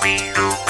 Pero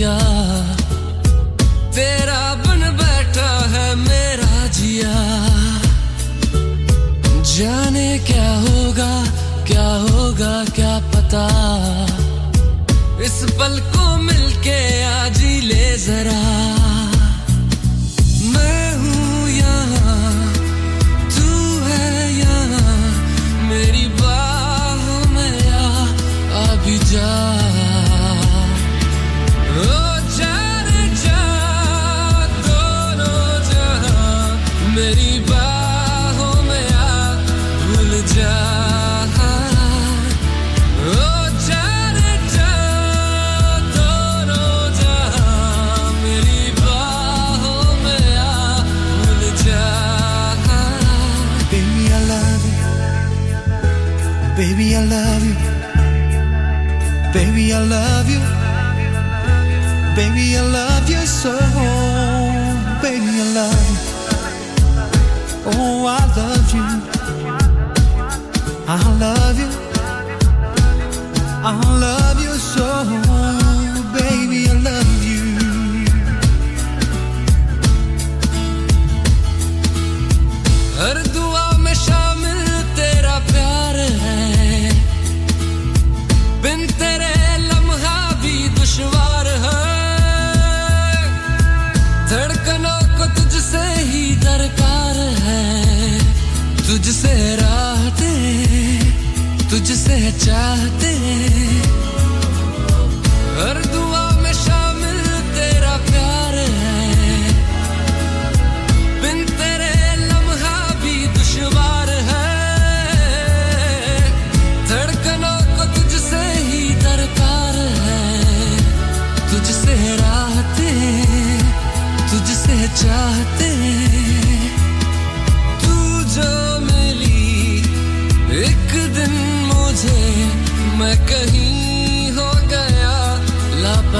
家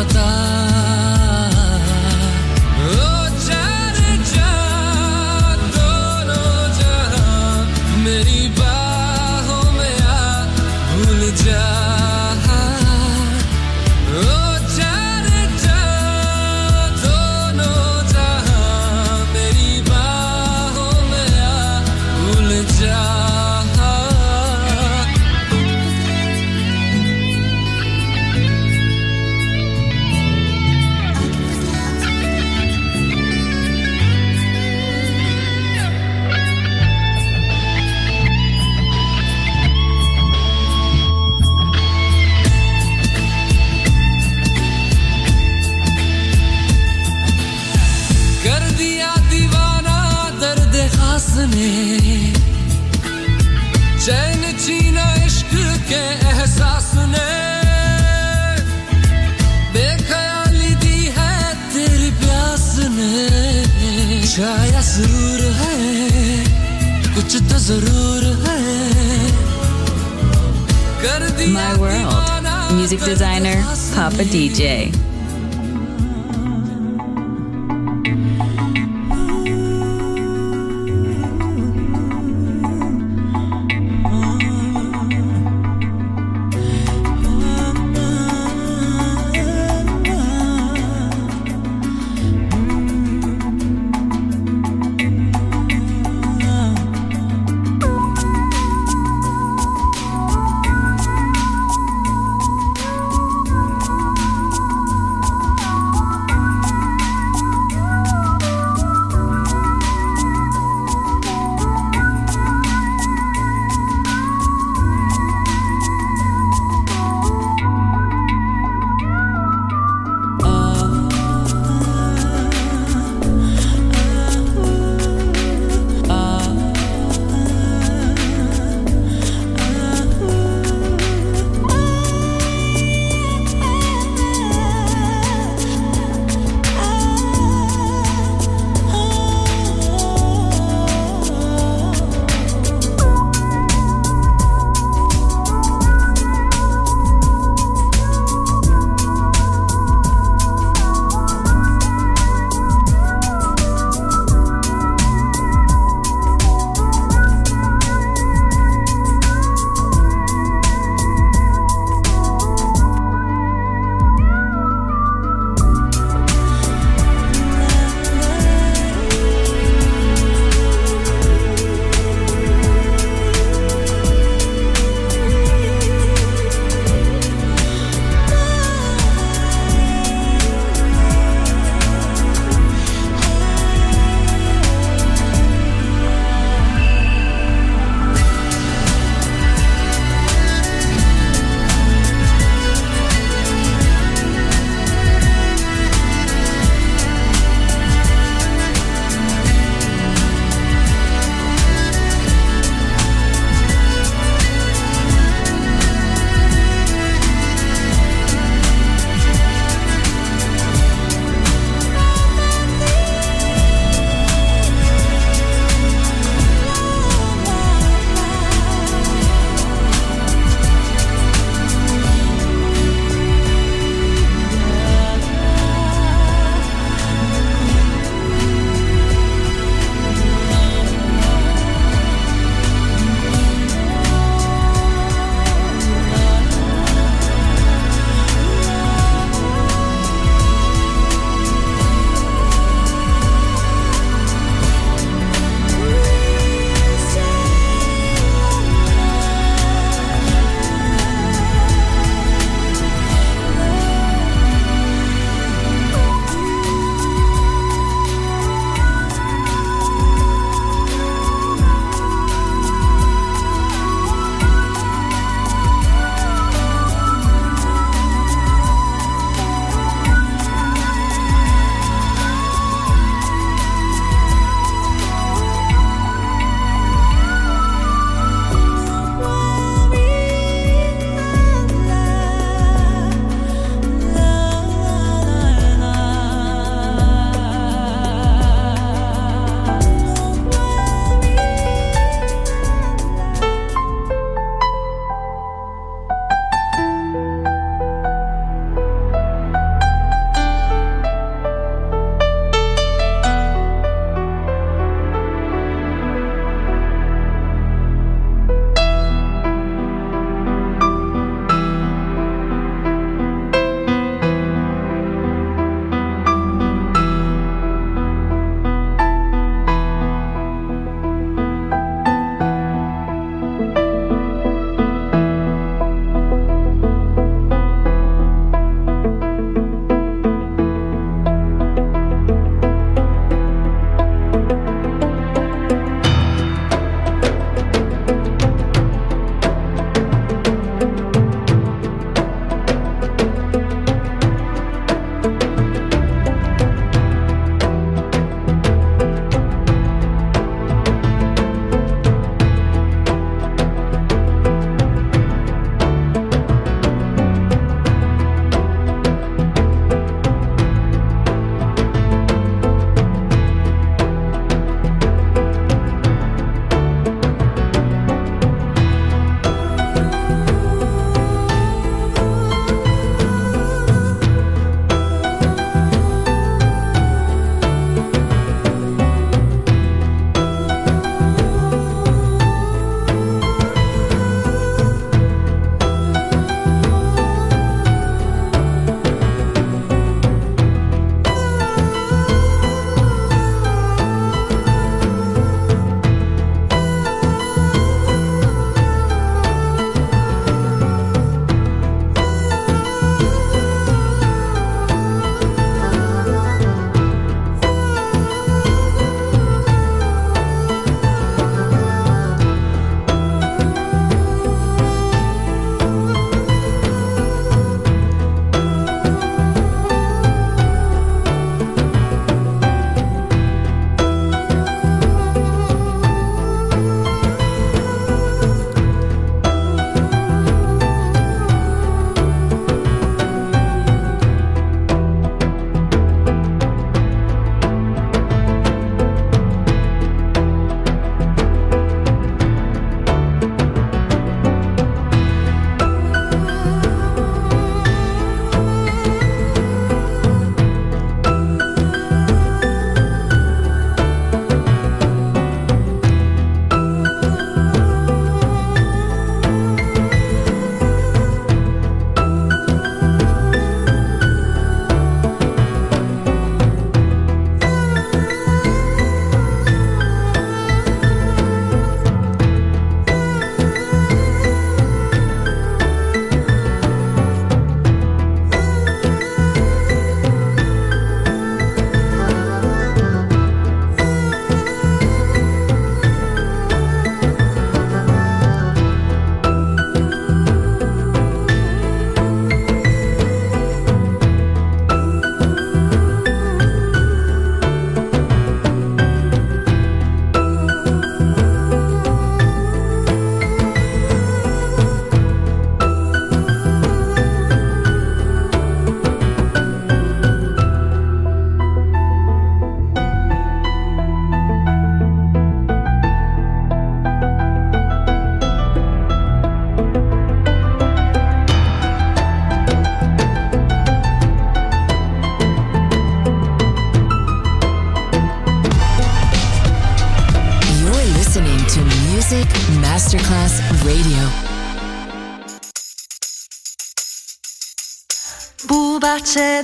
avatar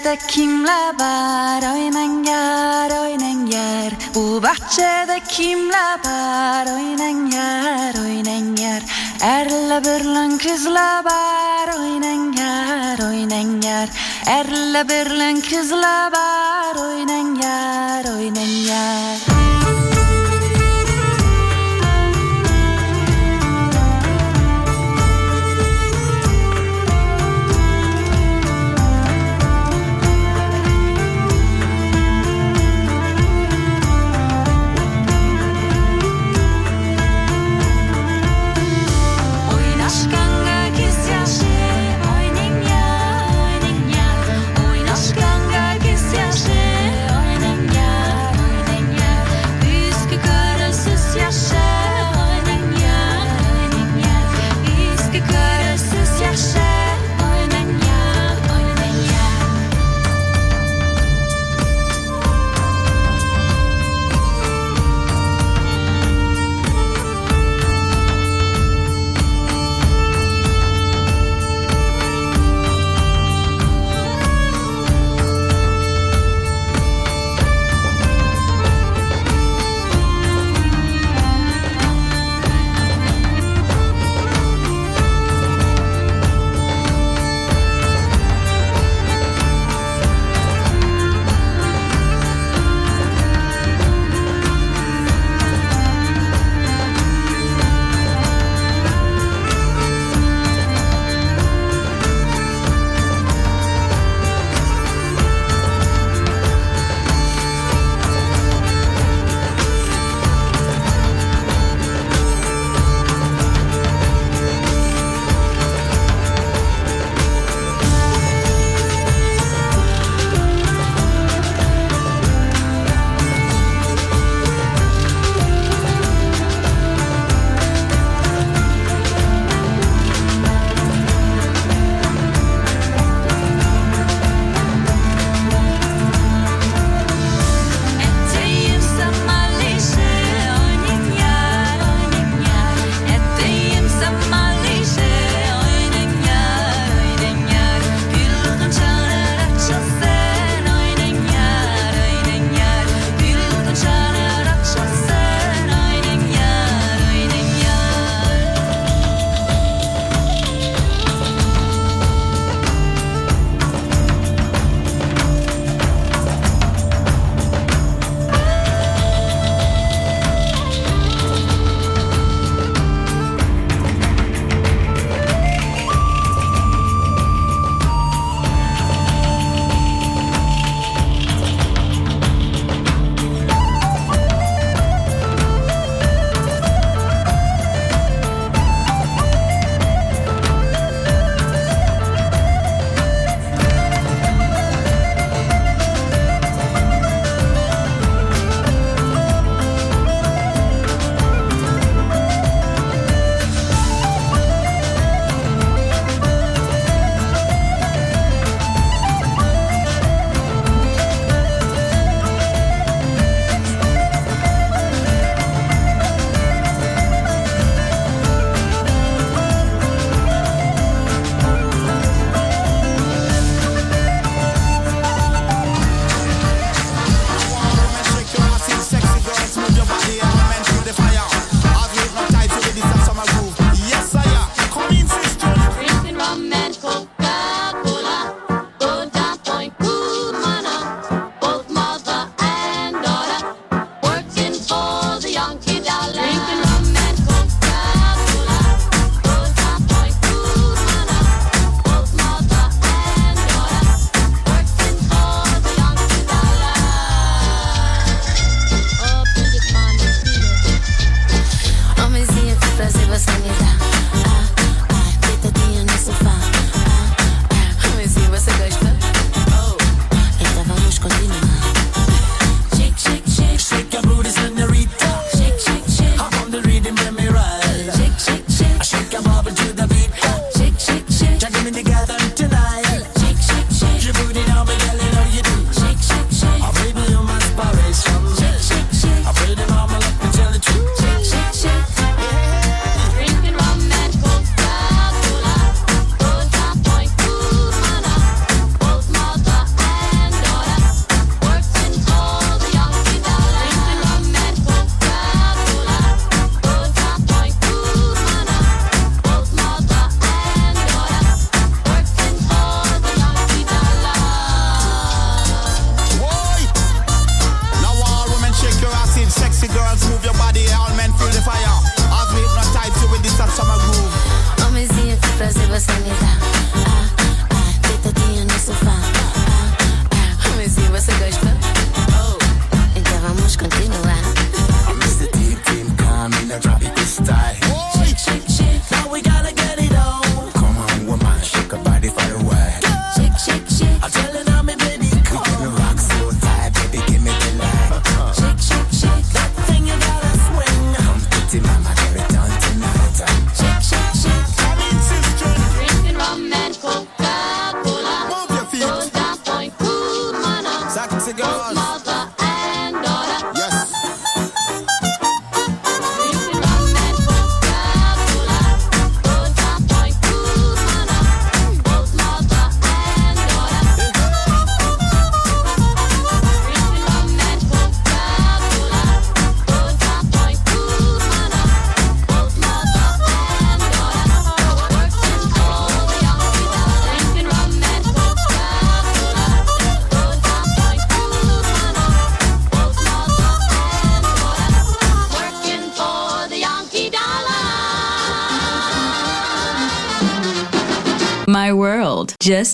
bahçede kimle var Oy nengar oy nengar Bu bahçede kimle var Oy nengar oy nengar Erle birlen kızla var Oy nengar oy nengar Erle birlen kızla var Oy nengar oy nengar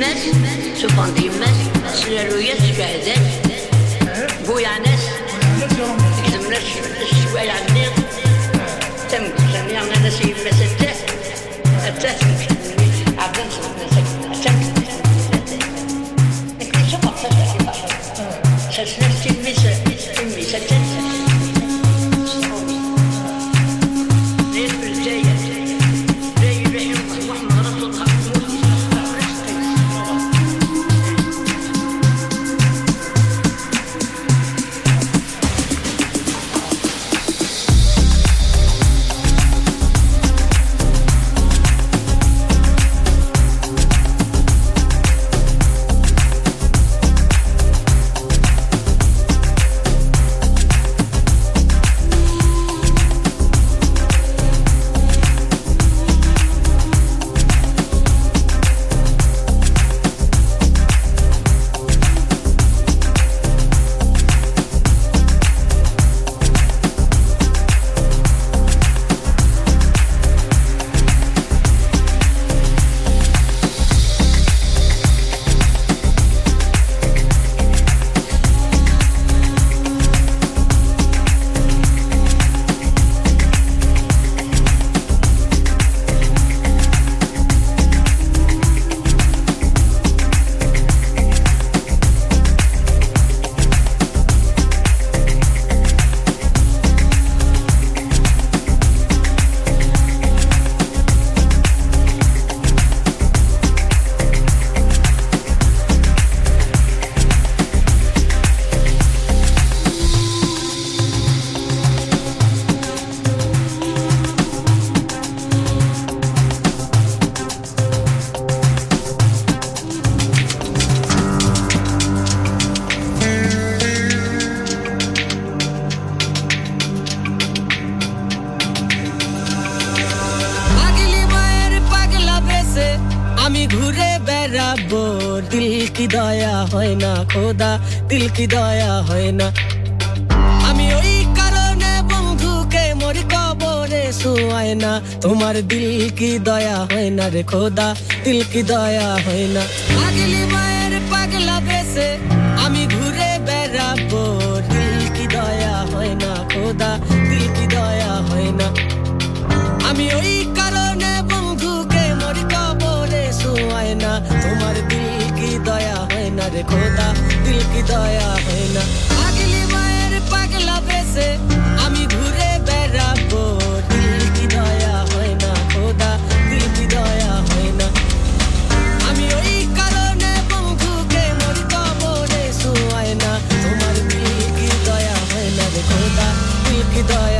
Sünnet sofon timmez, s-lerujet xaħdet, bujanes, jizmnes, s-swel għandir, temku, s-sanjamna nasi jimmez, t-tess, t-tess, দিল কি দয়া হয় না। আমি ওই কারণে বন্ধুকে মরি কবরে শুয়ায় না। তোমার দিল কি দয়া হয় না রে খোদা, দিল কি দয়া হয় না। পাগলি মায়ের পাগলা বেসে আমি ঘুরে বেড়াবো। দিল কি দয়া হয় না খোদা রে খোদা দিল কি দয়া হয় না পাগলি মায়ের পাগলা বেসে আমি ঘুরে বেড়াবো দিল কি দয়া হয় না খোদা দিল কি দয়া হয় না আমি ওই কারণে বন্ধুকে মরি কবরে শুয়ায় না তোমার দিল কি দয়া হয় না রে খোদা দিল কি দয়া